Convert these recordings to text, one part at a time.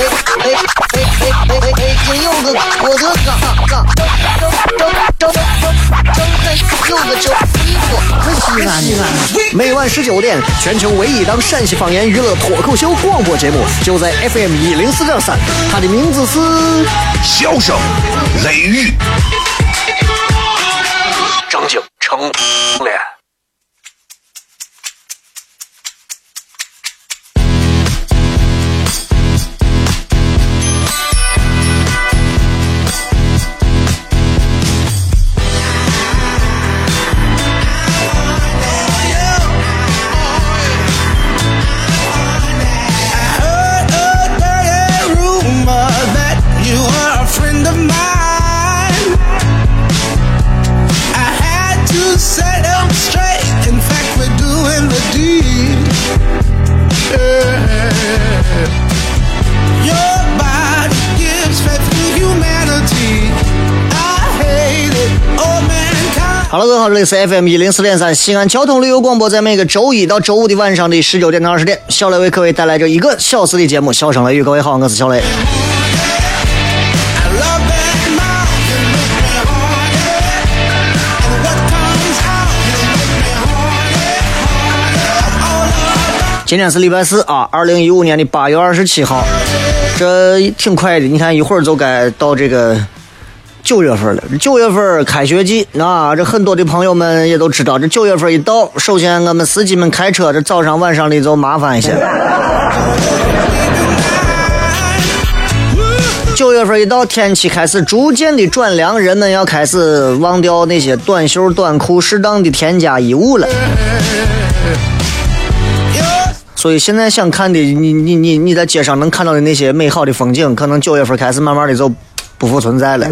哎哎哎哎哎哎哎！金柚子，我的嘎嘎，张张张张张柚子酒，可西安呢？每晚十九点，全球唯一档陕西方言娱乐脱口秀广播节目，就在 FM 一零四点三，它的名字是《笑声雷雨》，好，这里是 FM 一零四点三西安交通旅游广播，在每个周一到周五的晚上的十九点到二十点，小雷为各位带来这一个小时的节目《笑声雷雨》。各位好，我是小雷。今天是礼拜四啊，二零一五年的八月二十七号，这挺快的，你看一会儿就该到这个。九月份了，九月份开学季，啊，这很多的朋友们也都知道，这九月份一到，首先我们司机们开车，这早上晚上的就麻烦一些。九月份一到，天气开始逐渐的转凉，人们要开始忘掉那些短袖短裤，适当的添加衣物了。所以现在想看的，你你你你在街上能看到的那些美好的风景，可能九月份开始慢慢的就。不复存在了，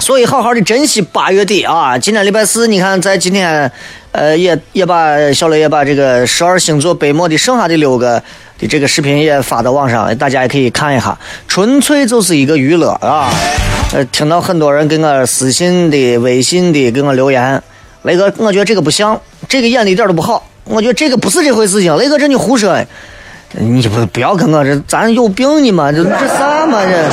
所以好好的珍惜八月底啊！今天礼拜四，你看在今天，呃，也也把小雷也把这个十二星座杯末的剩下的六个的这个视频也发到网上，大家也可以看一下，纯粹就是一个娱乐啊！呃，听到很多人给我私信的、微信的给我留言，雷哥，我觉得这个不像，这个演的一点都不好，我觉得这个不是这回事情，雷哥这你胡说。你不不要跟我这，咱有病呢嘛？这这啥嘛这？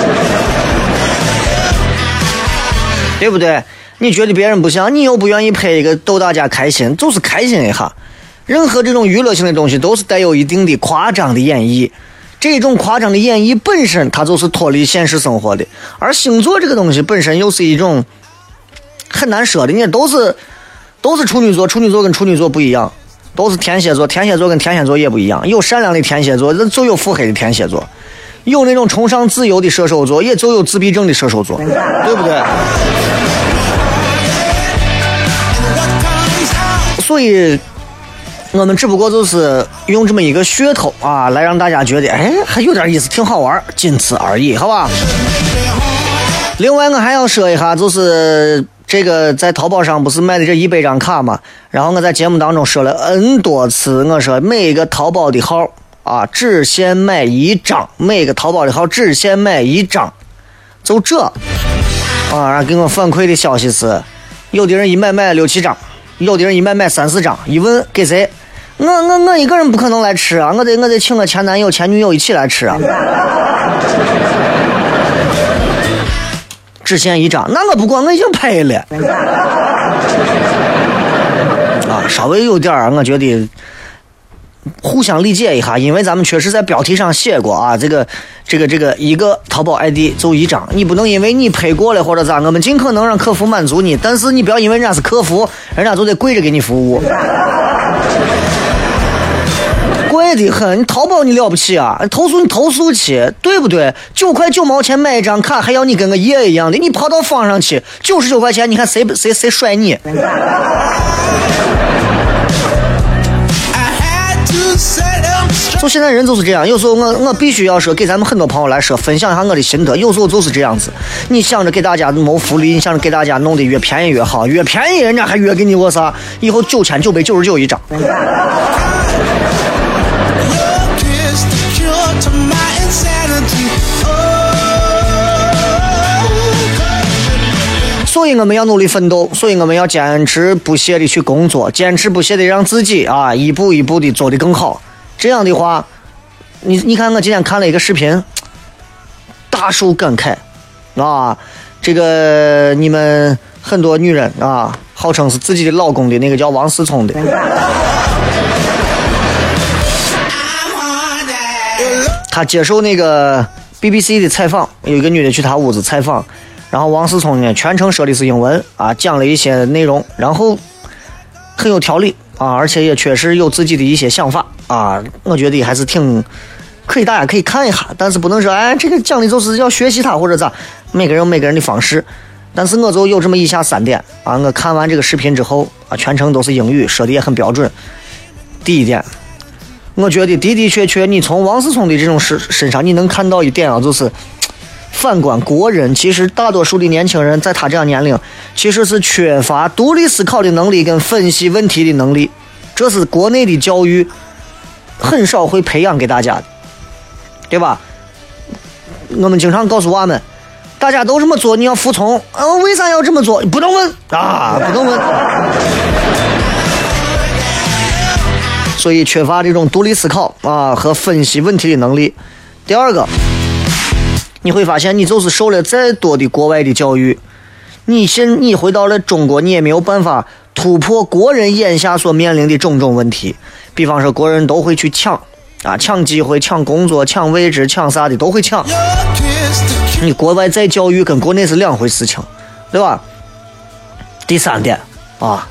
对不对？你觉得别人不像，你又不愿意拍一个逗大家开心，就是开心一下。任何这种娱乐性的东西，都是带有一定的夸张的演绎。这种夸张的演绎本身，它就是脱离现实生活的。而星座这个东西本身又是一种很难说的，你都是都是处女座，处女座跟处女座不一样。都是天蝎座，天蝎座跟天蝎座也不一样，有善良的天蝎座，那就有腹黑的天蝎座；有那种崇尚自由的射手座，也就有自闭症的射手座，对不对？所以，我们只不过就是用这么一个噱头啊，来让大家觉得，哎，还有点意思，挺好玩，仅此而已，好吧？另外，我还要说一下，就是。这个在淘宝上不是卖的这一百张卡吗？然后我在节目当中说了 N 多次，我说每一个淘宝的号啊，只限买一张，每个淘宝的号只限买一张，就这啊。然后给我反馈的消息是，有的人一买买六七张，有的人一买买三四张。一问给谁？我我我一个人不可能来吃啊，我得我得请我前男友前女友一起来吃啊。只限一张，那我不管，我已经拍了。啊，稍微有点儿，我觉得互相理解一下，因为咱们确实在标题上写过啊，这个这个这个一个淘宝 ID 就一张，你不能因为你拍过了或者咋，我们尽可能让客服满足你，但是你不要因为人家是客服，人家就得跪着给你服务。贵的很，你淘宝你了不起啊？投诉你投诉去，对不对？九块九毛钱买一张卡，还要你跟个爷一样的，你跑到坊上去，九十九块钱，你看谁谁谁甩你？就现在人就是这样，有时候我我必须要说给咱们很多朋友来说分享一下我的心得。有时候就是这样子，你想着给大家谋福利，你想着给大家弄得越便宜越好，越便宜人家还越给你我啥？以后九千九百九十九一张。所以我们要努力奋斗，所以我们要坚持不懈的去工作，坚持不懈的让自己啊一步一步的做得更好。这样的话，你你看，我今天看了一个视频，大受感慨啊！这个你们很多女人啊，号称是自己的老公的那个叫王思聪的，他接受那个 BBC 的采访，有一个女的去他屋子采访。然后王思聪呢，全程说的是英文啊，讲了一些内容，然后很有条理啊，而且也确实有自己的一些想法啊，我觉得还是挺可以，大家可以看一下，但是不能说哎，这个讲的就是要学习他或者咋，每个人有每个人的方式，但是我就有这么以下三点啊，我看完这个视频之后啊，全程都是英语，说的也很标准。第一点，我觉得的的确确，你从王思聪的这种身身上，你能看到一点啊，就是。反观国人，其实大多数的年轻人，在他这样年龄，其实是缺乏独立思考的能力跟分析问题的能力，这是国内的教育很少会培养给大家的，对吧？我们经常告诉娃们，大家都这么做，你要服从。嗯，为啥要这么做？不能问啊，不能问。所以缺乏这种独立思考啊和分析问题的能力。第二个。你会发现，你就是受了再多的国外的教育，你现你回到了中国，你也没有办法突破国人眼下所面临的种种问题。比方说，国人都会去抢啊，抢机会、抢工作、抢位置、抢啥的都会抢。你国外再教育跟国内是两回事情，对吧？第三点啊，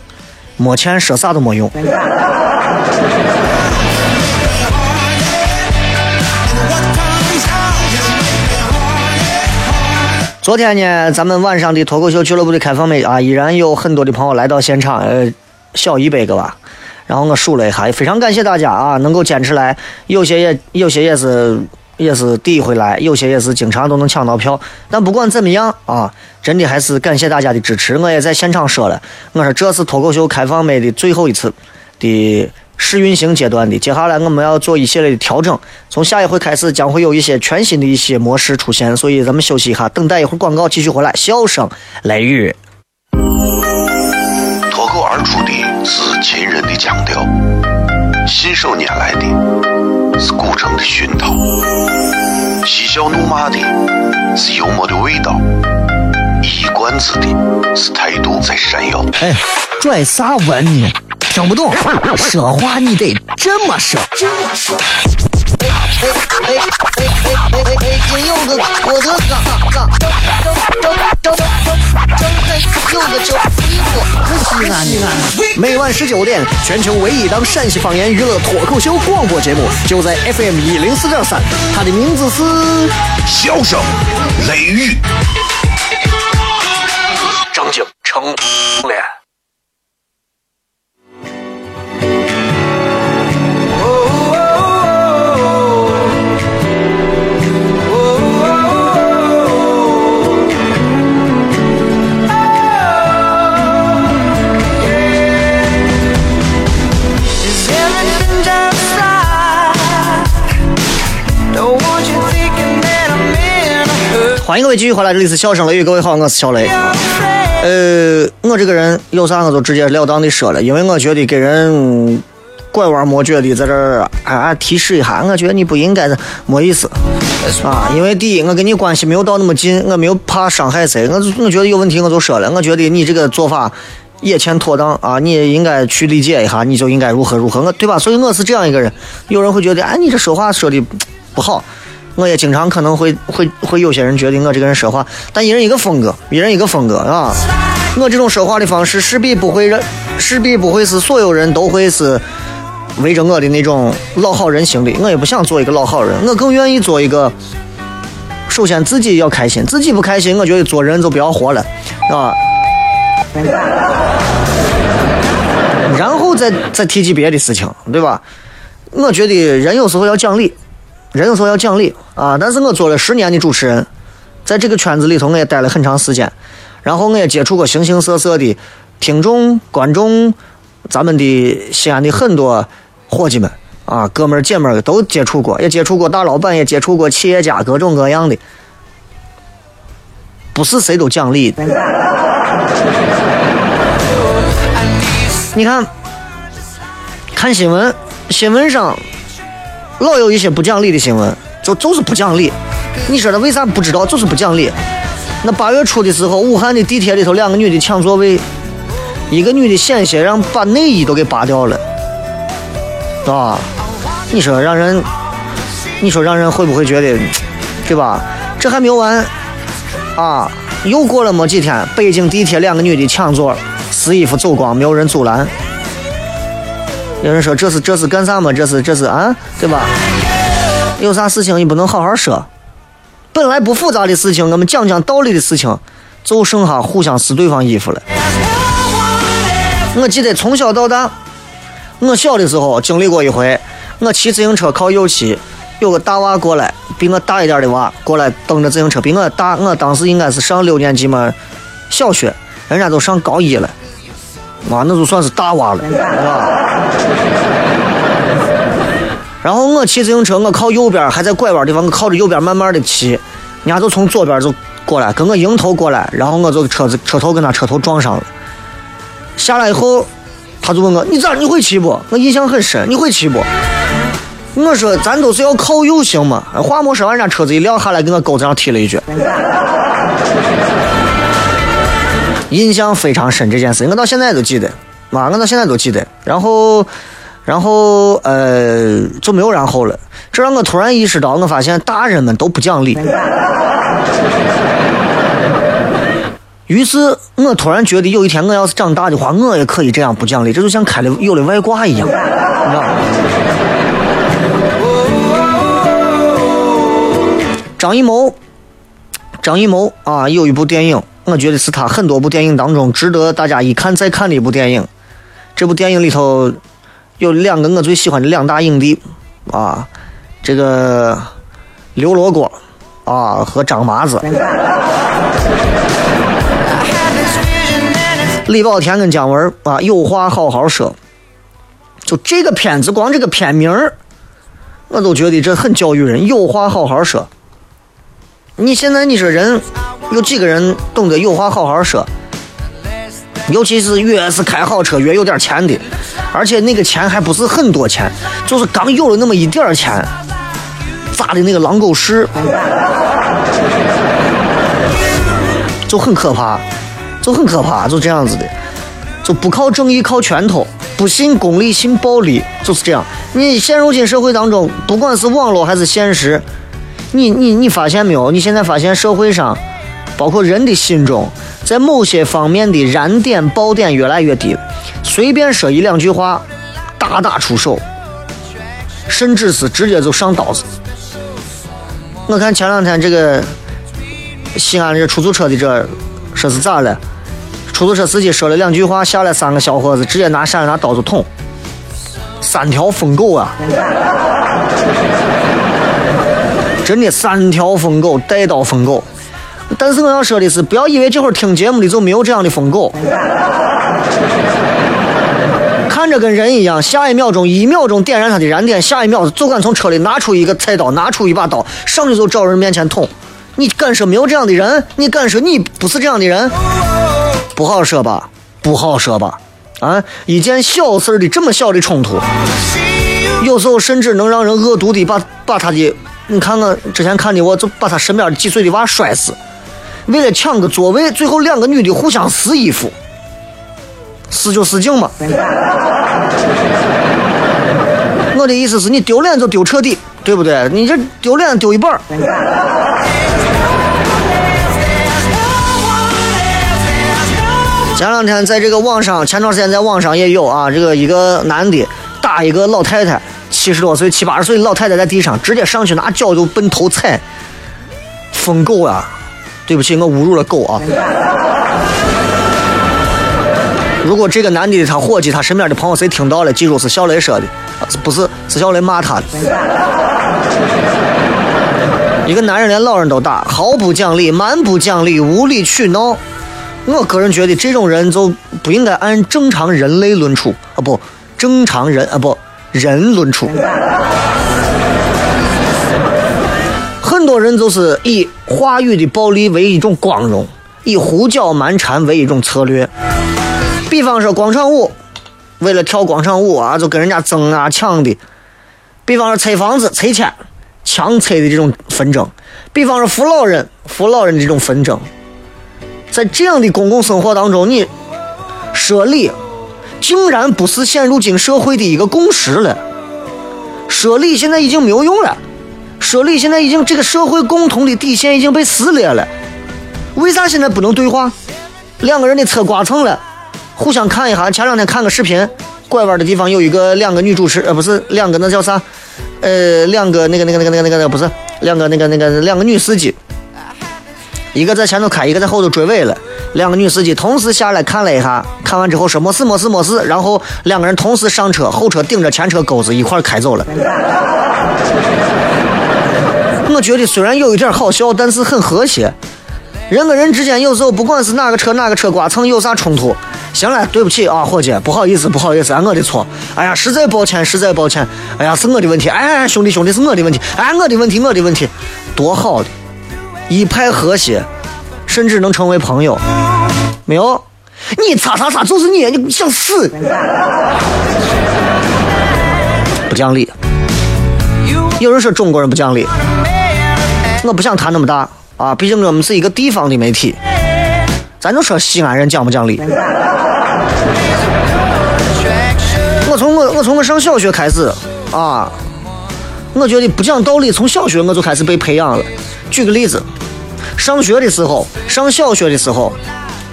没钱说啥都没用。昨天呢，咱们晚上的脱口秀俱乐部的开放美啊，依然有很多的朋友来到现场，呃，小一百个吧。然后我数了一下，非常感谢大家啊，能够坚持来。有些也有些也是也是第一回来，有些也是经常都能抢到票。但不管怎么样啊，真的还是感谢大家的支持。我也在现场说了，我说这是脱口秀开放美的最后一次的。试运行阶段的，接下来我们要做一系列的调整。从下一回开始，将会有一些全新的一些模式出现，所以咱们休息一下，等待一会儿广告继续回来。笑声雷雨，脱口而出的是秦人的腔调，信手拈来的是古城的熏陶，嬉笑怒骂的是幽默的味道，一冠子的是态度在闪耀。哎，拽啥文呢？整不动，说话你得这么说。西安，西安！每晚十九点，全球唯一档陕西方言娱乐脱口秀广播节目，就在 FM 一零四点三，它的名字是《笑声雷雨》，张景成脸。欢迎各位继续回来，这里是笑声雷雨，各位好，我是小雷。呃，我这个人有啥我就直截了当的说了，因为我觉得给人拐弯抹角的在这儿啊提示一下，我觉得你不应该的，没意思啊。因为第一，我跟你关系没有到那么近，我没有怕伤害谁，我我觉得有问题我就说了，我觉得你这个做法也欠妥当啊，你也应该去理解一下，你就应该如何如何，我对吧？所以我是这样一个人。有人会觉得，哎，你这说话说的不好。我也经常可能会会会有些人觉得我这个人说话，但一人一个风格，一人一个风格啊。我这种说话的方式势必不会让，势必不会是所有人都会是围着我的那种老好人型的。我也不想做一个老好人，我更愿意做一个。首先自己要开心，自己不开心，我觉得做人就不要活了，啊。然后再再提及别的事情，对吧？我觉得人有时候要讲理，人有时候要讲理啊。但是我做了十年的主持人，在这个圈子里头我也待了很长时间，然后我也接触过形形色色的听众、观众，咱们的西安的很多伙计们啊，哥们儿姐们儿都接触过，也接触过大老板，也接触过企业家，各种各样的，不是谁都讲理。你看，看新闻。新闻上老有一些不讲理的新闻，就就是不讲理。你说他为啥不知道？就是不讲理。那八月初的时候，武汉的地铁里头，两个女的抢座位，一个女的险些让把内衣都给扒掉了，啊！你说让人，你说让人会不会觉得，对吧？这还没有完啊！又过了没几天，北京地铁两个女的抢座，撕衣服走光，没有人阻拦。有人说这是这是干啥嘛？这是这是啊，对吧？有啥事情你不能好好说？本来不复杂的事情，我们讲讲道理的事情，就剩下互相撕对方衣服了。我记得从小到大，我小的时候经历过一回，我骑自行车靠右骑，有个大娃过来，比我大一点的娃过来蹬着自行车，比我大，我当时应该是上六年级嘛，小学，人家都上高一了。妈，那就算是大娃了，是吧？然后我骑自行车，我靠右边，还在拐弯地方，我靠着右边慢慢的骑，人家就从左边就过来，跟我迎头过来，然后我就车子车头跟他车头撞上了。下来以后，他就问我：“你咋？你会骑不？”我印象很深，你会骑不？我说：“咱都是要靠右行嘛。”话没说完，人家车子一撂下来，给我沟子上踢了一脚。印象非常深这件事，我到现在都记得，妈，我到现在都记得。然后，然后，呃，就没有然后了。这让我突然意识到，我发现大人们都不讲理。于是我突然觉得，有一天我要是长大的话，我也可以这样不讲理。这就像开了有了外挂一样，你知道吗？张艺谋，张艺谋啊，有一部电影。我觉得是他很多部电影当中值得大家一看再看的一部电影。这部电影里头有两个我最喜欢的两大影帝啊，这个刘罗锅啊和张麻子。李保田跟姜文啊，有话好好说。就这个片子，光这个片名我都觉得这很教育人。有话好好说。你现在你说人？有几个人懂得有话好好说？尤其是越是开好车、越有点钱的，而且那个钱还不是很多钱，就是刚有了那么一点钱，咋的那个狼狗屎，就很可怕，就很可怕，就这样子的，就不靠正义靠拳头，不信公理信暴力，就是这样。你现如今社会当中，不管是网络还是现实，你你你发现没有？你现在发现社会上。包括人的心中，在某些方面的燃点爆点越来越低，随便说一两句话，大打出手，甚至是直接就上刀子。我看前两天这个西安这出租车的这说是咋了？出租车司机说了两句话，下来三个小伙子直接拿扇拿刀子捅，三条疯狗啊！真的三条疯狗，带刀疯狗。但是我要说的是，不要以为这会儿听节目的就没有这样的疯狗，看着跟人一样，下一秒钟一秒钟点燃他的燃点，下一秒就敢从车里拿出一个菜刀，拿出一把刀，上去就找人面前捅。你敢说没有这样的人？你敢说你不是这样的人？不好说吧，不好说吧。啊，一件小事的这么小的冲突，有时候甚至能让人恶毒的把把他的，你看我之前看的，我就把他身边几岁的娃摔死。为了抢个座位，最后两个女的互相撕衣服，撕就撕净嘛。我的意思是你丢脸就丢彻底，对不对？你这丢脸丢一半前两天在这个网上，前段时间在网上也有啊，这个一个男的打一个老太太，七十多岁、七八十岁老太太在地上，直接上去拿脚就奔头踩，疯狗啊！对不起，我侮辱了狗啊！如果这个男的他伙计他身边的朋友谁听到了，记住是小雷说的，不是是小雷骂他的。一个男人连老人都打，毫不讲理，蛮不讲理，无理取闹。我个人觉得这种人就不应该按正常人类论处啊，不，正常人啊不人论处。很多人就是以话语的暴力为一种光荣，以胡搅蛮缠为一种策略。比方说广场舞，为了跳广场舞啊，就跟人家争啊抢的；比方说拆房子、拆迁、强拆的这种纷争；比方说扶老人、扶老人的这种纷争。在这样的公共生活当中，你说理，竟然不是现如今社会的一个共识了。说理现在已经没有用了，说理现在已经这个社会共同的底线已经被撕裂了。为啥现在不能对话？两个人的车刮蹭了，互相看一下。前两天看个视频，拐弯的地方有一个两个女主持，呃，不是两个那叫啥？呃，两个那个那个那个那个那个不是两个那个那个两个女司机。一个在前头开，一个在后头追尾了。两个女司机同时下来看了一下，看完之后说没事没事没事，然后两个人同时上车，后车顶着前车钩子一块开走了。我觉得虽然有一点好笑，但是很和谐。人跟人之间有时候不管是哪个车哪个车刮蹭有啥冲突，行了，对不起啊，伙计，不好意思不好意思，俺我的错。哎呀，实在抱歉实在抱歉。哎呀，是我的问题。哎，兄弟兄弟是我的问题。哎，我的问题我的问题，多好的。一派和谐，甚至能成为朋友。没有，你擦擦擦就是你，你想死？不讲理。有人说中国人不讲理，我不想谈那么大啊，毕竟我们是一个地方的媒体。咱就说西安人讲不讲理。我从我我从我上小学开始啊，我觉得不讲道理从小学我就开始被培养了。举个例子，上学的时候，上小学的时候，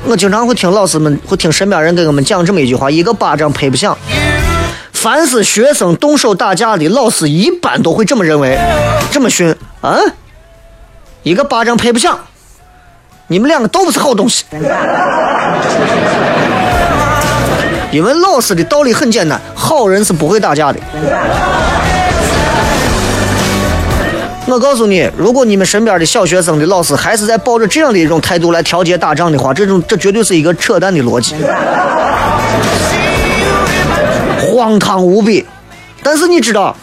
我经常会听老师们，会听身边人给我们讲这么一句话：一个巴掌拍不响。凡是学生动手打架的，老师一般都会这么认为，这么训啊，一个巴掌拍不响。你们两个都不是好东西。因为老师的道理很简单，好人是不会打架的。我告诉你，如果你们身边的小学生的老师还是在抱着这样的一种态度来调节打仗的话，这种这绝对是一个扯淡的逻辑，荒唐无比。但是你知道，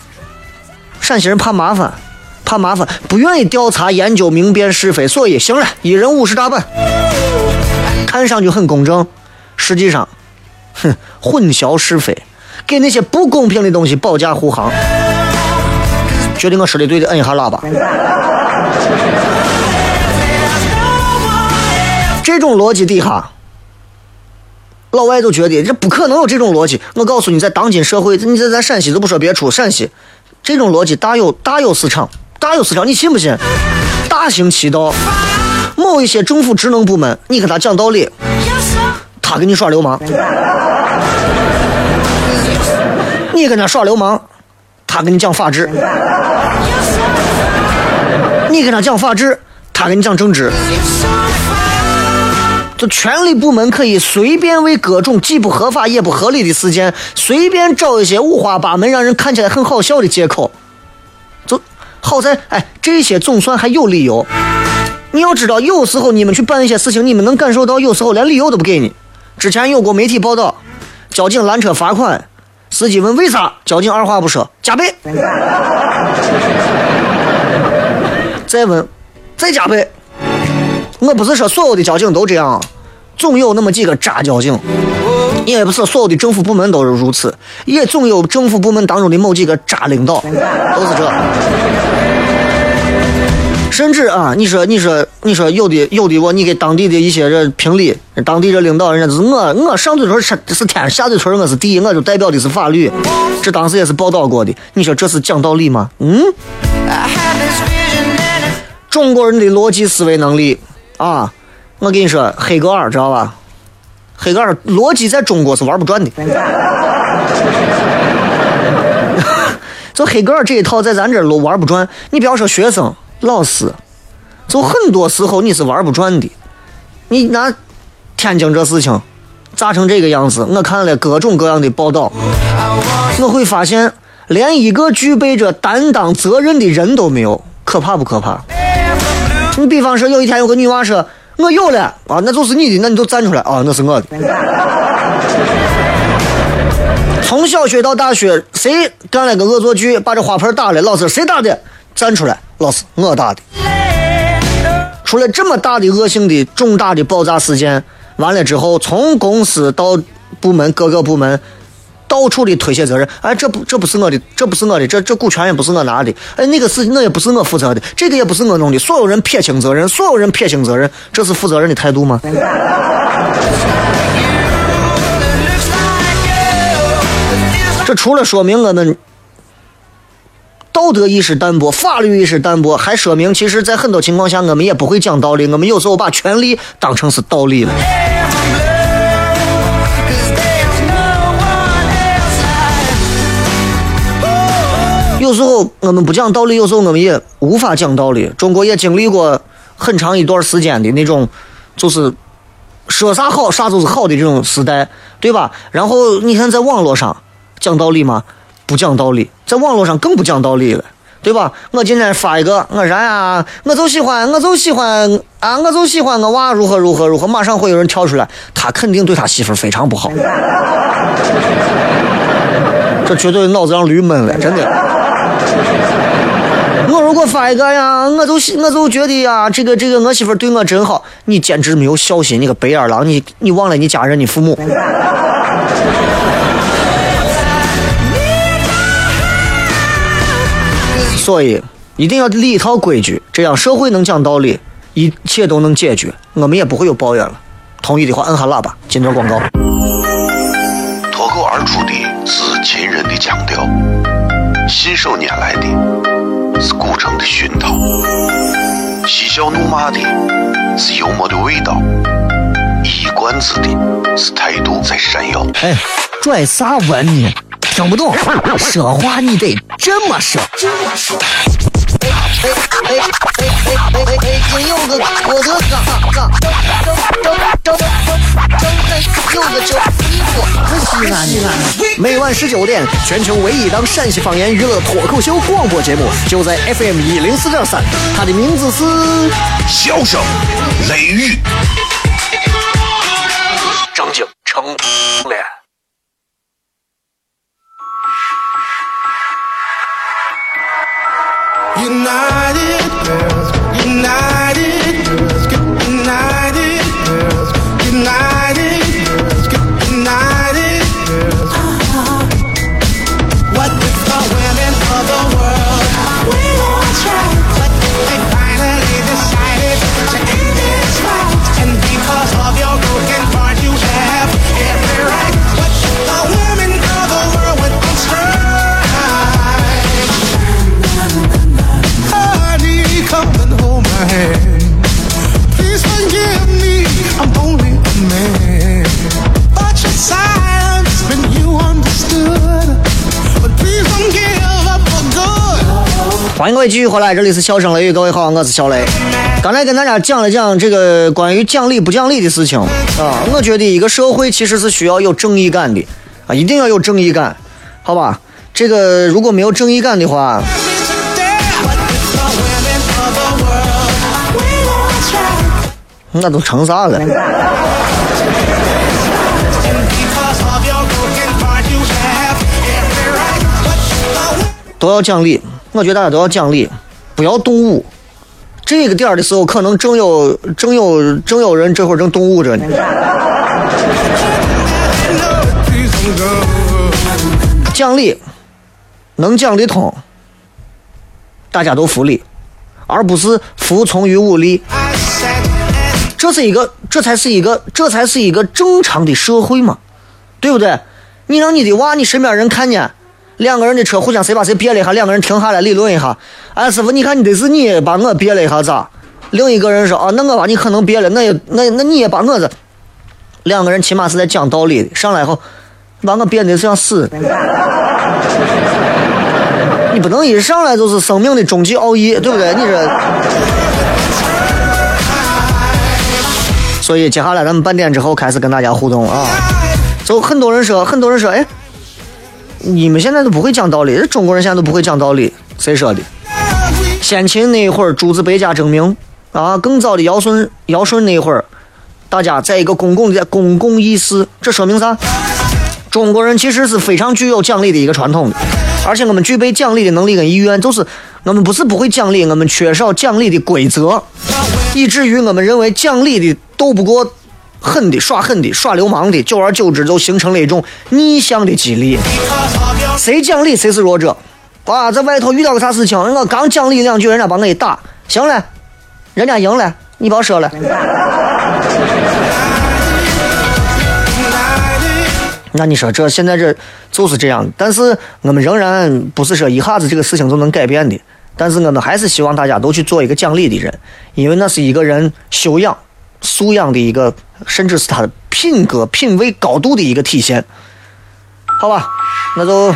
陕西人怕麻烦，怕麻烦，不愿意调查研究明辨是非，所以行了，一人五十大板，看上去很公正，实际上，哼，混淆是非，给那些不公平的东西保驾护航。觉得我说的对的，摁一下喇叭。这种逻辑底下，老外都觉得这不可能有这种逻辑。我告诉你，在当今社会，你在咱陕西都不说别处，陕西这种逻辑大有大有市场，大有市场，你信不信？大行其道，某一些政府职能部门，你跟他讲道理，他跟你耍流氓；你跟他耍流氓。他跟你讲法治，你跟他讲法治，他跟你讲政治。就权力部门可以随便为各种既不合法也不合理的事件，随便找一些五花八门、让人看起来很好笑的借口。就好在，哎，这些总算还有理由。你要知道，有时候你们去办一些事情，你们能感受到，有时候连理由都不给你。之前有过媒体报道，交警拦车罚款。司机问为啥？交警二话不说加倍。再问，再加倍。我不是说所有的交警都这样，总有那么几个渣交警。也不是所有的政府部门都是如此，也总有政府部门当中的某几个渣领导，都是这。甚至啊，你说，你说，你说，有的，有的，我你给当地的一些人评理，当地这领导，人家就是我，我上嘴唇是是天，下嘴唇我是地，我就代表的是法律，这当时也是报道过的。你说这是讲道理吗？嗯？中国人的逻辑思维能力啊，我跟你说，黑格尔知道吧？黑格尔逻辑在中国是玩不转的。就黑格尔这一套在咱这儿玩不转，你不要说学生。老师，就很多时候你是玩不转的。你拿天津这事情，咋成这个样子？我看了各种各样的报道，我会发现连一个具备着担当责任的人都没有，可怕不可怕？你比方说，有一天有个女娃说：“我有了啊，那就是你的，那你就站出来啊，那是我的。”从小学到大学，谁干了个恶作剧，把这花盆打了？老师谁打的？站出来，老师我打的。出了这么大的恶性的重大的爆炸事件，完了之后，从公司到部门各个部门，到处的推卸责任。哎，这不这不是我的，这不是我的，这这股权也不是我拿的。哎，那个事情那也不是我负责的，这个也不是我弄的。所有人撇清责任，所有人撇清责任，这是负责任的态度吗？这除了说明我们道德意识淡薄、法律意识淡薄，还说明其实，在很多情况下，我们也不会讲道理。我们有时候把权力当成是道理了。有时候我们不讲道理，有时候我们也无法讲道理。中国也经历过很长一段时间的那种，就是说啥好啥就是好的这种时代，对吧？然后你看，在网络上。讲道理吗？不讲道理，在网络上更不讲道理了，对吧？我今天发一个，我啥呀？我就喜欢，我就喜欢啊！我就喜欢我娃如何如何如何，马上会有人跳出来，他肯定对他媳妇非常不好，这绝对脑子让驴闷了，真的。我如果发一个呀，我就我就觉得呀，这个这个我媳妇对我真好，你简直没有孝心，你个白眼狼，你你忘了你家人，你父母。所以一定要立一套规矩，这样社会能讲道理，一切都能解决，我们也不会有抱怨了。同意的话摁下喇叭，进段广告。脱口而出的是秦人的腔调，信手拈来的是古城的熏陶，嬉笑怒骂的是幽默的味道，一冠子的是态度在闪耀。哎，拽啥文呢？听不懂，说话你得这么说。每晚十九点，全球唯一当陕西方言娱乐脱口秀广播节目，就在 FM 一零四点三，它的名字是《笑声雷雨》，张景成脸。United 位继续回来，这里是笑声雷雨，各位好，我是小雷。刚才跟大家讲了讲这个关于奖励不奖励的事情啊，我觉得一个社会其实是需要有正义感的啊，一定要有正义感，好吧？这个如果没有正义感的话。那都成啥了？都要奖励，我觉得大家都要讲理，不要动武。这个点儿的时候，可能正有正有正有人这会儿正动武着呢。讲理能讲得通，大家都服理，而不是服从于武力。这是一个，这才是一个，这才是一个正常的社会嘛，对不对？你让你的娃，你身边人看见两个人的车互相谁把谁别了一下，两个人停下来理论一下。哎，师傅，你看你得是你把我别了一下咋？另一个人说啊，那我把你可能别了，那也那那你也把我这。两个人起码是在讲道理的，上来以后把我别的是想死。你不能一上来就是生命的终极奥义，对不对？你这。所以接下来咱们半点之后开始跟大家互动啊。就很多人说，很多人说，哎，你们现在都不会讲道理，中国人现在都不会讲道理，谁说的？先秦那会儿，诸子百家争鸣啊，更早的尧舜，尧舜那会儿，大家在一个公共的公共议事，这说明啥？中国人其实是非常具有讲理的一个传统的，而且我们具备讲理的能力跟意愿，就是我们不是不会讲理，我们缺少讲理的规则，以至于我们认为讲理的斗不过狠的、耍狠的、耍流氓的，久而久之就形成了一种逆向的激励。谁讲理谁是弱者。哇，在外头遇到个啥事情，我刚讲理两句，人家把我一打，行了，人家赢了，你别说了。那你说这现在这就是这样，但是我们仍然不是说一下子这个事情就能改变的。但是我们还是希望大家都去做一个讲理的人，因为那是一个人修养、素养的一个，甚至是他的品格、品味高度的一个体现。好吧，那就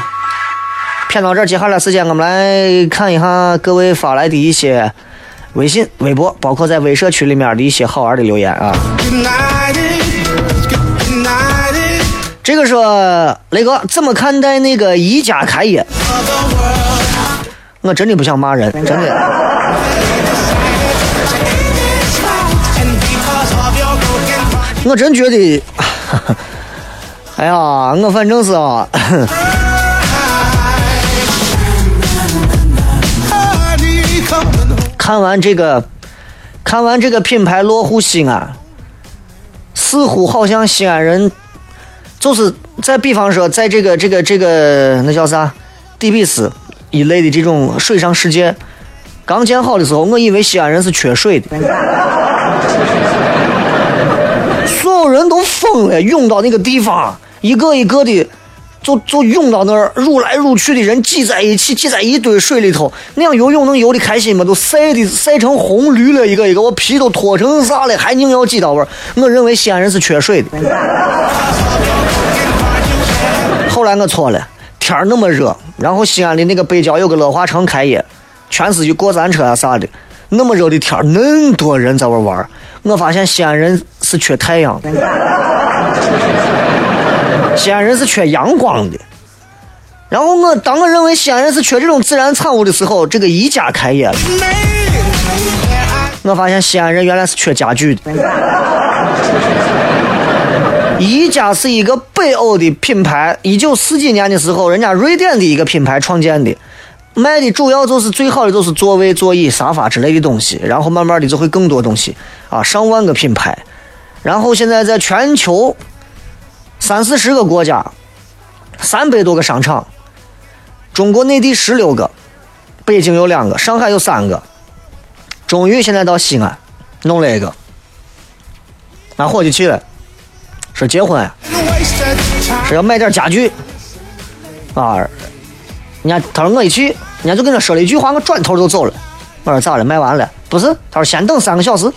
骗到这儿。接下来时间我们来看一下各位发来的一些微信、微博，包括在微社区里面的一些好玩的留言啊。这个说雷哥怎么看待那个宜家开业？我真的不想骂人，真的。我真觉得，哎呀，我反正是啊。看完这个，看完这个品牌落户西安，似乎好像西安人。就是在比方说，在这个这个这个那叫啥，底比斯一类的这种水上世界刚建好的时候，我以为西安人是缺水的，所有人都疯了，涌到那个地方，一个一个的就就涌到那儿，入来入去的人挤在一起，挤在一堆水里头，那样游泳能游的开心吗？都晒的晒成红驴了，一个一个，我皮都脱成啥了，还硬要挤到玩。我认为西安人是缺水的。后来我错了，天儿那么热，然后西安的那个北郊有个乐华城开业，全是去过山车啊啥的，那么热的天儿，那么多人在玩玩我发现西安人是缺太阳，西安人是缺阳光的。然后我当我认为西安人是缺这种自然产物的时候，这个宜家开业了，我发现西安人原来是缺家具的。宜家是一个北欧的品牌，一九四几年的时候，人家瑞典的一个品牌创建的，卖的主要就是最好的就是座位、座椅、沙发之类的东西，然后慢慢的就会更多东西啊，上万个品牌，然后现在在全球三四十个国家，三百多个商场，中国内地十六个，北京有两个，上海有三个，终于现在到西安弄了一个，俺伙计去了。说结婚，说要买点家具啊！人家他说我一去，人家就跟他说了一句话，我转头就走了。我说咋了？卖完了？不是，他说先等三个小时。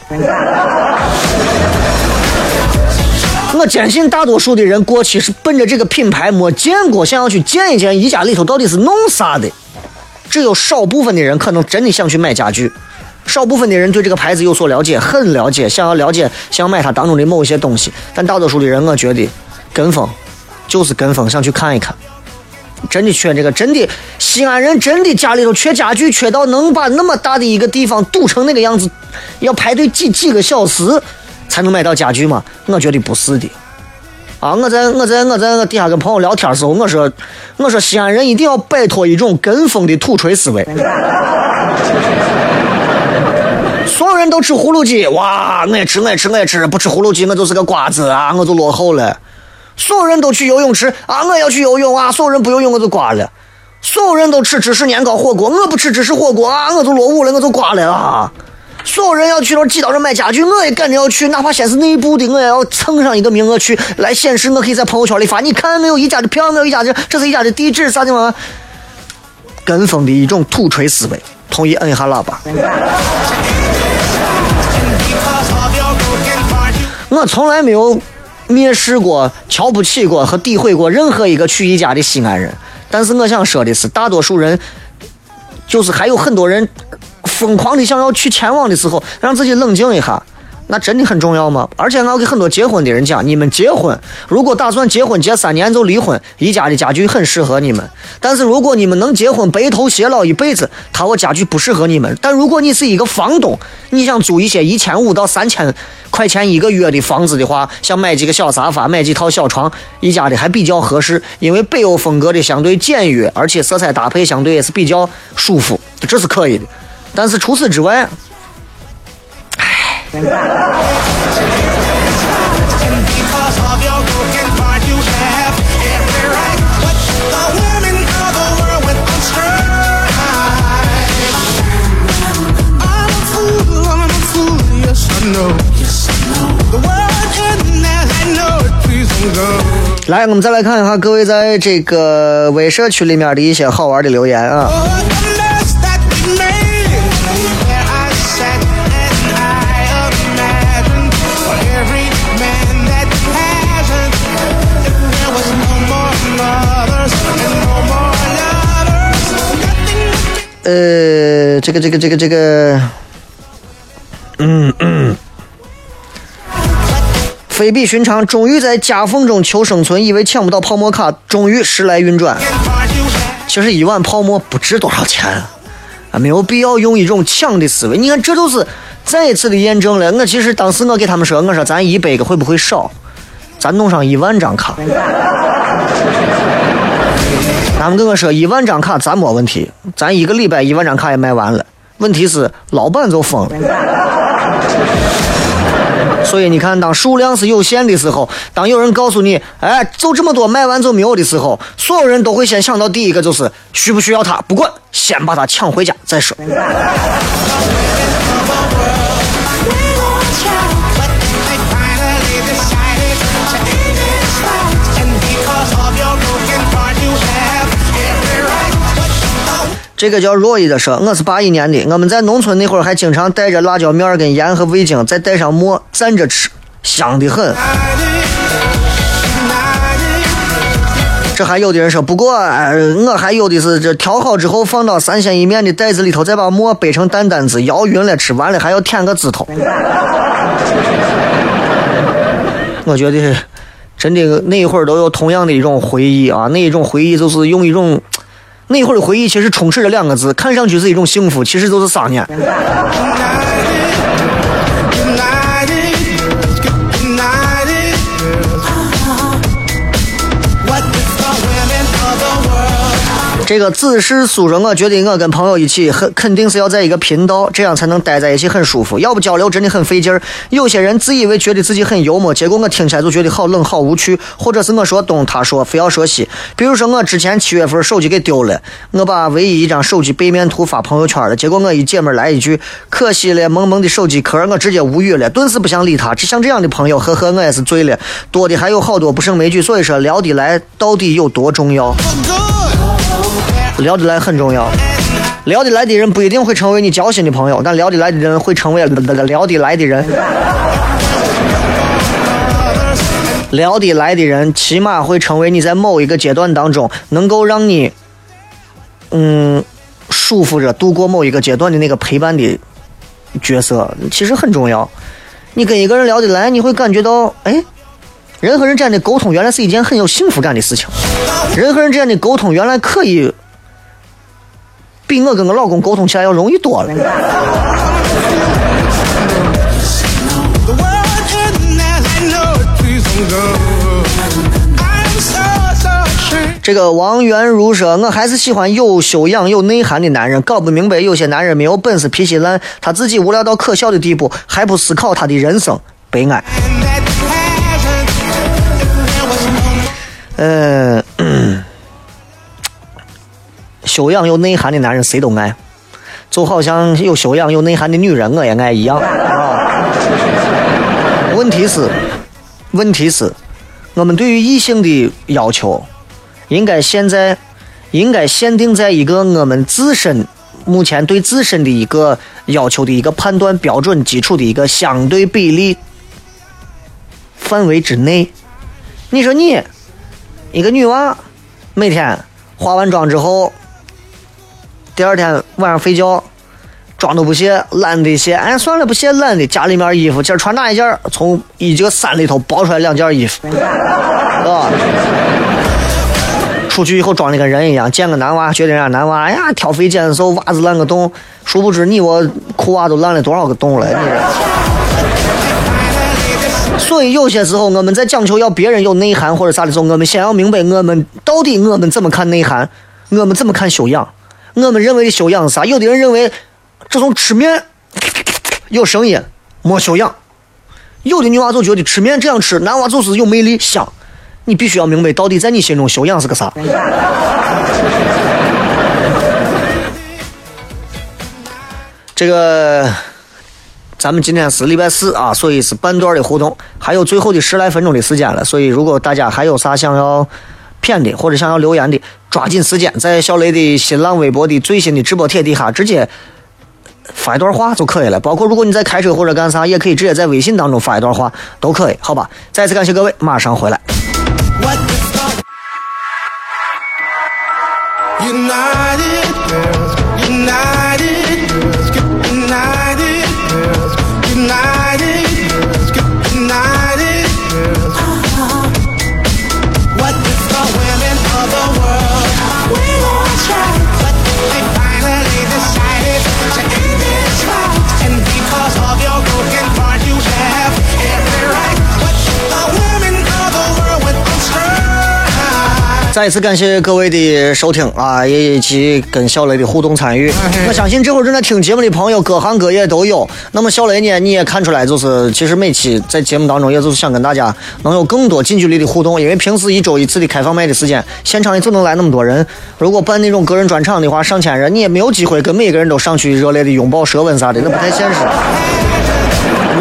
我坚信大多数的人过去是奔着这个品牌没见过，想要去见一见一家里头到底是弄啥的。只有少部分的人可能真的想去买家具。少部分的人对这个牌子有所了解，很了解，想要了解，想买它当中的某一些东西。但大多数的人，我觉得跟风就是跟风，想去看一看。真的缺这个，真的西安人真的家里头缺家具，缺到能把那么大的一个地方堵成那个样子，要排队几几个小时才能买到家具吗？我觉得不是的。啊，我在我在我在我底下跟朋友聊天的时候，我说我说西安人一定要摆脱一种跟风的土锤思维。所有人都吃葫芦鸡，哇！爱吃爱吃爱吃，不吃葫芦鸡我就是个瓜子啊！我就落后了。所有人都去游泳池啊！我要去游泳啊！所有人不游泳我就挂了。所有人都吃芝士年糕火锅，我不吃芝士火锅啊！我就落伍了，我就挂了啊！所有人要去那挤到这买家具，我也赶着要去，哪怕先是内部的，我也要蹭上一个名额去，来显示我可以在朋友圈里发。你看没有一家的票，没有一家的，这是一家的地址，啥地方？跟风的一种土锤思维。同意摁一下喇叭。我从来没有蔑视过、瞧不起过和诋毁过任何一个去宜家的西安人，但是我想说的是，大多数人就是还有很多人疯狂的想要去前往的时候，让自己冷静一下，那真的很重要吗？而且我要给很多结婚的人讲，你们结婚如果打算结婚结三年就离婚，宜家的家具很适合你们。但是如果你们能结婚白头偕老一辈子，他我家具不适合你们。但如果你是一个房东，你想租一些一千五到三千块钱一个月的房子的话，想买几个小沙发，买几套小床，宜家的还比较合适，因为北欧风格的相对简约，而且色彩搭配相对也是比较舒服，这是可以的。但是除此之外，来，我们再来看一下各位在这个微社区里面的一些好玩的留言啊。呃，这个这个这个这个，嗯嗯，非比寻常，终于在夹缝中求生存，以为抢不到泡沫卡，终于时来运转。其实一碗泡沫不值多少钱啊，没有必要用一种抢的思维。你看，这都是再一次的验证了。我其实当时我给他们说，我说咱一百个会不会少？咱弄上一万张卡。他们跟我说一万张卡咱没问题，咱一个礼拜一万张卡也卖完了。问题是老板就疯了。所以你看，当数量是有限的时候，当有人告诉你，哎，就这么多，卖完就没有的时候，所有人都会先想到第一个就是需不需要它，不管，先把它抢回家再说。这个叫若一的说，我是八一年的，我们在农村那会儿还经常带着辣椒面儿跟盐和味精，再带上馍蘸着吃，香的很。这还有的人说，不过我还有的是这调好之后放到三鲜一面的袋子里头，再把馍掰成担担子，摇匀了吃完了还要舔个指头。我觉得真的那一会儿都有同样的一种回忆啊，那一种回忆就是用一种。那会儿的回忆其实充斥着两个字，看上去是一种幸福，其实都是撒 念。这个子是叔说，我觉得我跟朋友一起很肯定是要在一个频道，这样才能待在一起很舒服。要不交流真的很费劲儿。有些人自以为觉得自己很幽默，结果我听起来就觉得好冷好无趣，或者是我说东他说非要说西。比如说我之前七月份手机给丢了，我把唯一一张手机背面图发朋友圈了，结果我一姐妹来一句可惜了萌萌的手机壳，我直接无语了，顿时不想理他。像这样的朋友，呵呵，我也是醉了。多的还有好多不胜枚举，所以说聊得来到底有多重要？聊得来很重要，聊得来的人不一定会成为你交心的朋友，但聊得来的人会成为聊得来的人。聊得来的人起码会成为你在某一个阶段当中能够让你，嗯，舒服着度过某一个阶段的那个陪伴的角色，其实很重要。你跟一个人聊得来，你会感觉到，哎，人和人之间的沟通原来是一件很有幸福感的事情，人和人之间的沟通原来可以。比我跟我老公沟通起来要容易多了。这个王元如说：“我还是喜欢有修养、有内涵的男人。搞不明白有些男人没有本事、脾气烂，他自己无聊到可笑的地步，还不思考他的人生，悲哀。”嗯。修养有内涵的男人谁都爱，就好像有修养有内涵的女人我也爱一样。啊。问题是，问题是，我们对于异性的要求，应该现在应该限定在一个我们自身目前对自身的一个要求的一个判断标准基础的一个相对比例范围之内。你说你一个女娃，每天化完妆之后。第二天晚上睡觉，妆都不卸，懒得卸，哎，算了，不卸，懒的。家里面衣服今儿穿哪一件？从衣这个山里头抱出来两件衣服，是吧。出去以后装的跟人一样，见个男娃觉得人家男娃，哎呀，挑肥拣瘦，袜子烂个洞，殊不知你我裤袜都烂了多少个洞了，你所以有些时候我们在讲求要别人有内涵或者啥的时候，我们先要明白我们到底我们怎么看内涵，我们怎么看修养。我们认为的修养是啥？有的人认为这种吃面有声音没修养，有的女娃就觉得吃面这样吃，男娃就是有魅力香。你必须要明白，到底在你心中修养是个啥？这个，咱们今天是礼拜四啊，所以是半段的互动，还有最后的十来分钟的时间了。所以，如果大家还有啥想要骗的，或者想要留言的，抓紧时间，在小雷的新浪微博的最新的直播帖底下直接发一段话就可以了。包括如果你在开车或者干啥，也可以直接在微信当中发一段话，都可以，好吧？再次感谢各位，马上回来。再一次感谢各位的收听啊，也一起跟小雷的互动参与。我相信这会儿正在听节目的朋友，各行各业都有。那么小雷呢，你也看出来，就是其实每期在节目当中，也就是想跟大家能有更多近距离的互动。因为平时一周一次的开放麦的时间，现场也就能来那么多人。如果办那种个人专场的话，上千人，你也没有机会跟每个人都上去热烈的拥抱、舌吻啥的，那不太现实。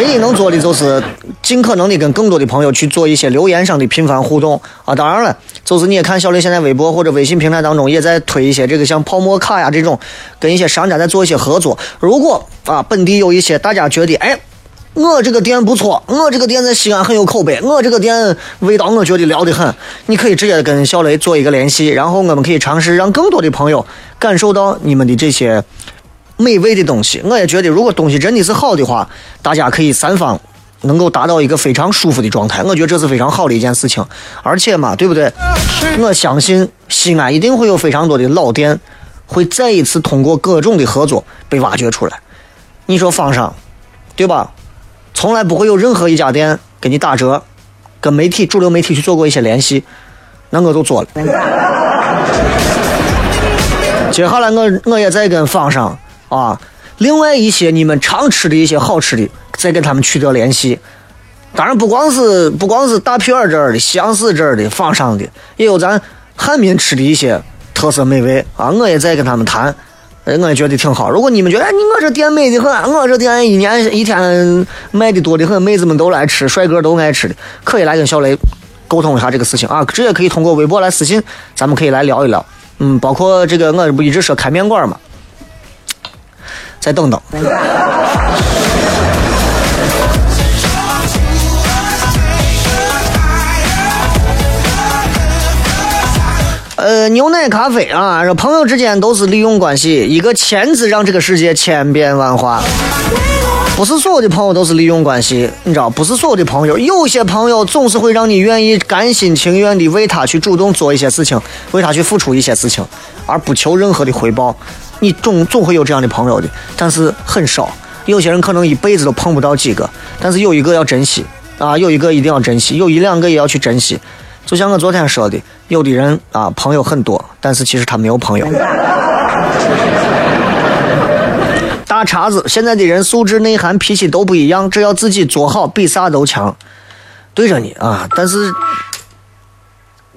唯一能做的就是尽可能的跟更多的朋友去做一些留言上的频繁互动啊！当然了，就是你也看小雷现在微博或者微信平台当中也在推一些这个像泡沫卡呀这种，跟一些商家在做一些合作。如果啊本地有一些大家觉得哎，我这个店不错，我这个店在西安很有口碑，我这个店味道我觉得撩得很，你可以直接跟小雷做一个联系，然后我们可以尝试让更多的朋友感受到你们的这些。美味的东西，我也觉得，如果东西真的是好的话，大家可以三方能够达到一个非常舒服的状态。我觉得这是非常好的一件事情。而且嘛，对不对？我相信西安一定会有非常多的老店，会再一次通过各种的合作被挖掘出来。你说方上，对吧？从来不会有任何一家店给你打折，跟媒体、主流媒体去做过一些联系，那我都做了。接下来我我也在跟方上。啊，另外一些你们常吃的一些好吃的，再跟他们取得联系。当然不光是不光是大片儿这儿的、西阳市这儿的、方上的，也有咱汉民吃的一些特色美味啊。我也在跟他们谈，我也觉得挺好。如果你们觉得，哎，你我这店美的很，我这店一年一天卖的多的很，妹子们都来吃，帅哥都爱吃的，可以来跟小雷沟通一下这个事情啊。直接可以通过微博来私信，咱们可以来聊一聊。嗯，包括这个，我不一直说开面馆嘛。再等等。呃，牛奶咖啡啊，说朋友之间都是利用关系，一个“签”字让这个世界千变万化。不是所有的朋友都是利用关系，你知道？不是所有的朋友，有些朋友总是会让你愿意甘心情愿的为他去主动做一些事情，为他去付出一些事情，而不求任何的回报。你总总会有这样的朋友的，但是很少。有些人可能一辈子都碰不到几个，但是有一个要珍惜啊，有一个一定要珍惜，有一两个也要去珍惜。就像我昨天说的，有的人啊朋友很多，但是其实他没有朋友。大碴子，现在的人素质、内涵、脾气都不一样，只要自己做好，比啥都强。对着你啊，但是。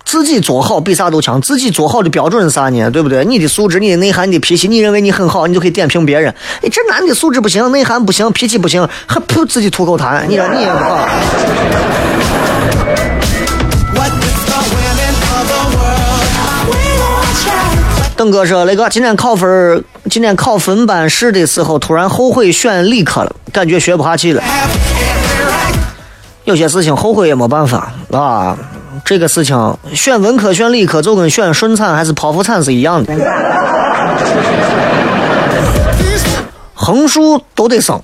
自己做好比啥都强，自己做好的标准是啥呢？对不对？你的素质、你的内涵、你的脾气，你认为你很好，你就可以点评别人。哎，这男的素质不行，内涵不行，脾气不行，还不自己吐口痰？你说你也不好。邓哥说：“那个今天考分，今天考分班试的时候，突然后悔选理科了，感觉学不下去了。有些事情后悔也没办法啊。”这个事情选文科选理科就跟选顺产还是剖腹产是一样的。横竖都得生。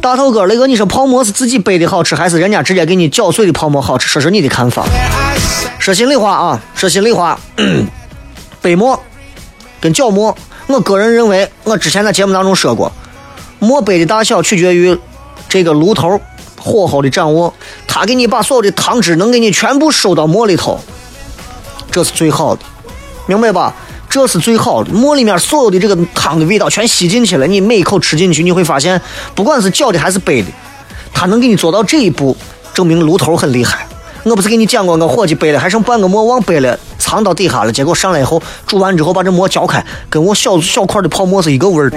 大头哥，雷哥，你说泡馍是自己背的好吃，还是人家直接给你搅碎的泡馍好吃？说说你的看法。说心里话啊，说心里话，背馍跟搅馍，我个人认为，我之前在节目当中说过，馍背的大小取决于这个炉头火候的掌握，他给你把所有的汤汁能给你全部收到馍里头，这是最好的，明白吧？这是最好的，馍里面所有的这个汤的味道全吸进去了，你每一口吃进去，你会发现，不管是搅的还是背的，他能给你做到这一步，证明炉头很厉害。我不是给你讲过，我伙计背了还剩半个馍忘背了，藏到底下了，结果上来以后煮完之后把这馍搅开，跟我小小块的泡馍是一个味儿。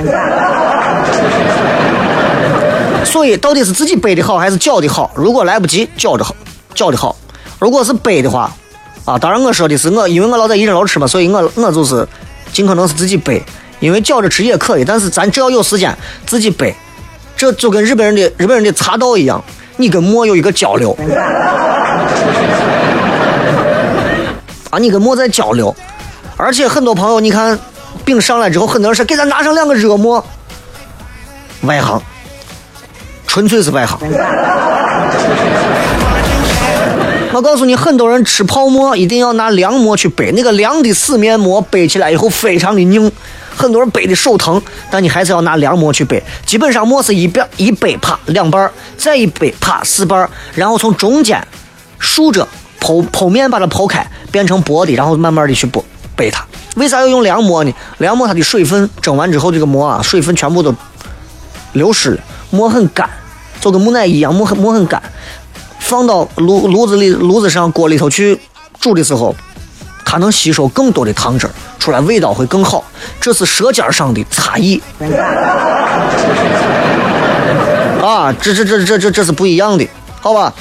所以到底是自己背的好还是搅的好？如果来不及，搅的好，搅的好；如果是背的话。啊，当然我说的是我，因为我老在一人老吃嘛，所以我我就是尽可能是自己背，因为搅着吃也可以，但是咱只要有时间自己背，这就跟日本人的日本人的茶道一样，你跟馍有一个交流，啊，你跟馍在交流，而且很多朋友，你看饼上来之后，很多人说给咱拿上两个热馍，外行，纯粹是外行。我告诉你，很多人吃泡馍一定要拿凉馍去背，那个凉的死面馍背起来以后非常的硬，很多人背的手疼，但你还是要拿凉馍去背。基本上馍是一边一背啪两半再一背啪四半然后从中间竖着剖剖面把它剖开，变成薄的，然后慢慢的去剥背它。为啥要用凉馍呢？凉馍它的水分蒸完之后，这个馍啊水分全部都流失了，馍很干，就跟木乃伊一样，木很木很干。放到炉炉子里、炉子上、锅里头去煮的时候，它能吸收更多的汤汁，出来味道会更好。这是舌尖上的差异。啊，这这这这这这是不一样的，好吧？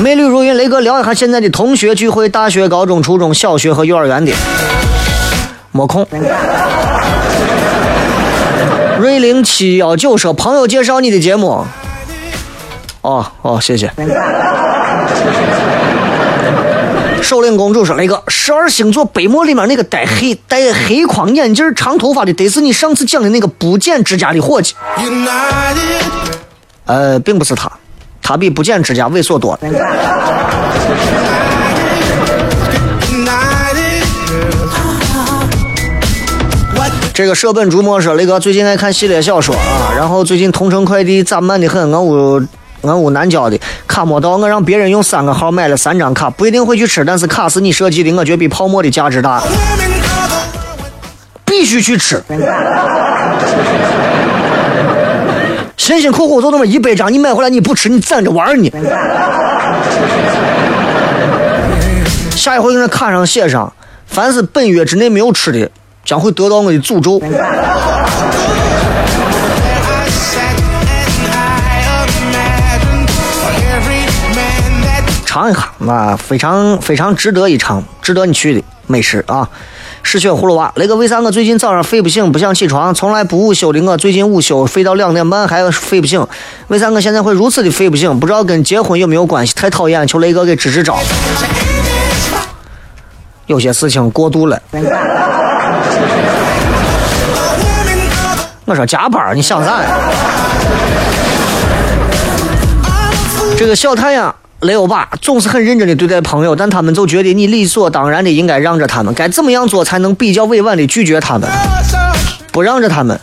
美女如云，雷哥聊一下现在的同学聚会，大学、高中、初中小学和幼儿园的，没空。瑞零七幺九说：“朋友介绍你的节目。”哦哦，谢谢。首领公主说：“那个十二星座背馍里面那个戴黑戴黑框眼镜、长头发的，得是你上次讲的那个不剪指甲的伙计。”呃，并不是他，他比不剪指甲猥琐多了。这个舍本逐末说，雷哥最近爱看系列小说啊，然后最近同城快递咋慢的很，俺屋俺屋南郊的卡没到，我让别人用三个号买了三张卡，不一定会去吃，但是卡是你设计的，我觉得比泡沫的价值大，必须去吃。辛辛苦苦就那么一百张，你买回来你不吃，你攒着玩儿呢。下一回给那卡上写上，凡是本月之内没有吃的。将会得到我的诅咒。尝一下，那非常非常值得一尝，值得你去的美食啊！嗜血葫芦娃，雷哥为啥我最近早上睡不醒，不想起床，从来不午休的我，最近午休睡到两点半还睡不醒，为啥我现在会如此的睡不醒？不知道跟结婚有没有关系？太讨厌，求雷哥给支支招。有些事情过度了。我说加班你想啥呀？这个小太阳雷欧巴总是很认真的对待朋友，但他们就觉得你理所当然的应该让着他们。该怎么样做才能比较委婉的拒绝他们？不让着他们，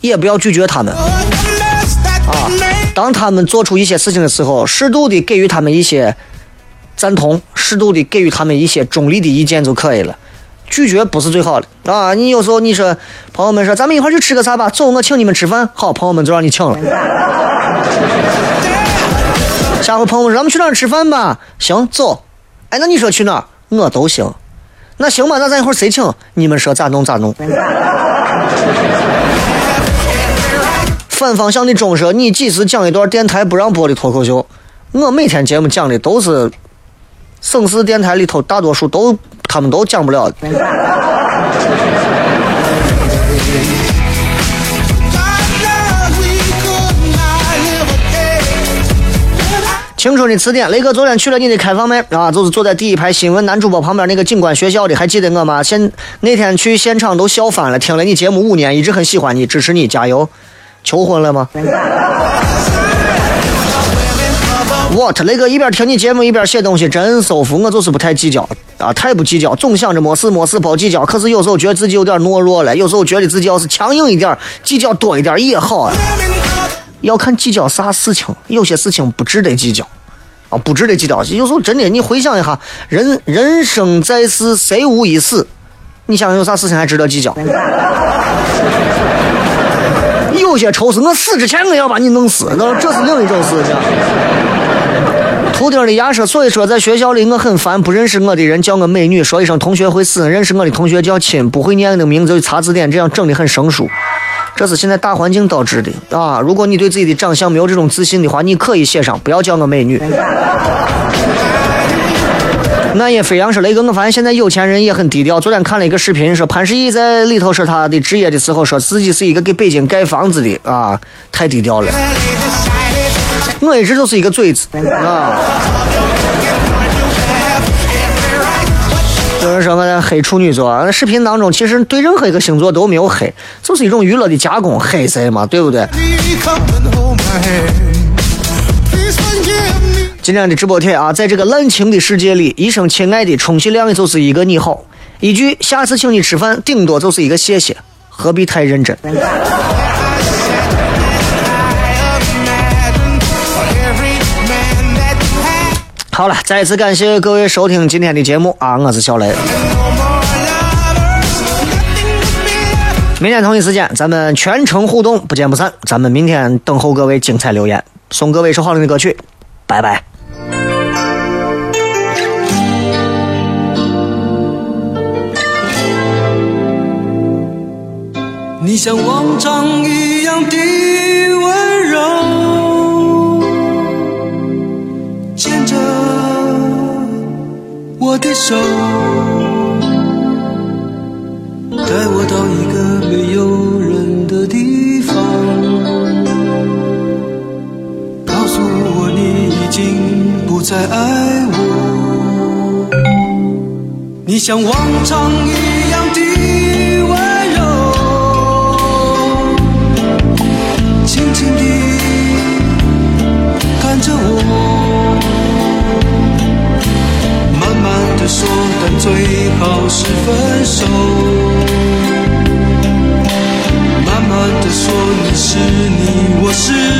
也不要拒绝他们。啊，当他们做出一些事情的时候，适度的给予他们一些赞同，适度的给予他们一些中立的意见就可以了。拒绝不是最好的啊！你有时候你说，朋友们说咱们一块去吃个啥吧？走，我请你们吃饭。好，朋友们就让你请了。下回朋友们说咱们去哪儿吃饭吧？行，走。哎，那你说去哪儿？我都行。那行吧，那咱一会儿谁请？你们说咋弄咋弄。反方向的钟说，你几时讲一段电台不让播的脱口秀？我每天节目讲的都是省市电台里头大多数都。他们都讲不了。青春的词典，雷哥昨天去了你的开放麦啊，就是坐在第一排新闻男主播旁边那个警官学校的，还记得我吗？现那天去现场都笑翻了，听了你节目五年，一直很喜欢你，支持你，加油！求婚了吗？What？雷哥一边听你节目一边写东西，真舒服。我就是不太计较啊，太不计较，总想着没事没事不计较。可是有时候觉得自己有点懦弱了，有时候觉得自己要是强硬一点，计较多一点也好啊。要看计较啥事情，有些事情不值得计较，啊，不值得计较。有时候真的，你回想一下，人人生在世，谁无一死？你想想有啥事情还值得计较？有些仇是我死之前我要把你弄死，那这是另一种事情。图钉的牙说，所以说在学校里我很烦，不认识我的人叫我美女，说一声同学会死；认识我的同学叫亲，不会念的名字就查字典，这样整的很生疏。这是现在大环境导致的啊！如果你对自己的长相没有这种自信的话，你可以写上不要叫我美女。那也飞扬说雷哥，我发现现在有钱人也很低调。昨天看了一个视频，说潘石屹在里头说他的职业的时候，说自己是一个给北京盖房子的啊，太低调了。我一直就是一个嘴子啊。有人说我在黑处女座，那视频当中其实对任何一个星座都没有黑，就是一种娱乐的加工，黑谁嘛，对不对？今天的直播贴啊，在这个滥情的世界里，一声亲爱的充其量也就是一个你好，一句下次请你吃饭，顶多就是一个谢谢，何必太认真？好了，再次感谢各位收听今天的节目啊！我是小雷，明天同一时间咱们全程互动，不见不散。咱们明天等候各位精彩留言，送各位一首好听的歌曲，拜拜。你像往常一样的的手，带我到一个没有人的地方，告诉我你已经不再爱我。你像往常一样最好是分手。慢慢的说你是你我是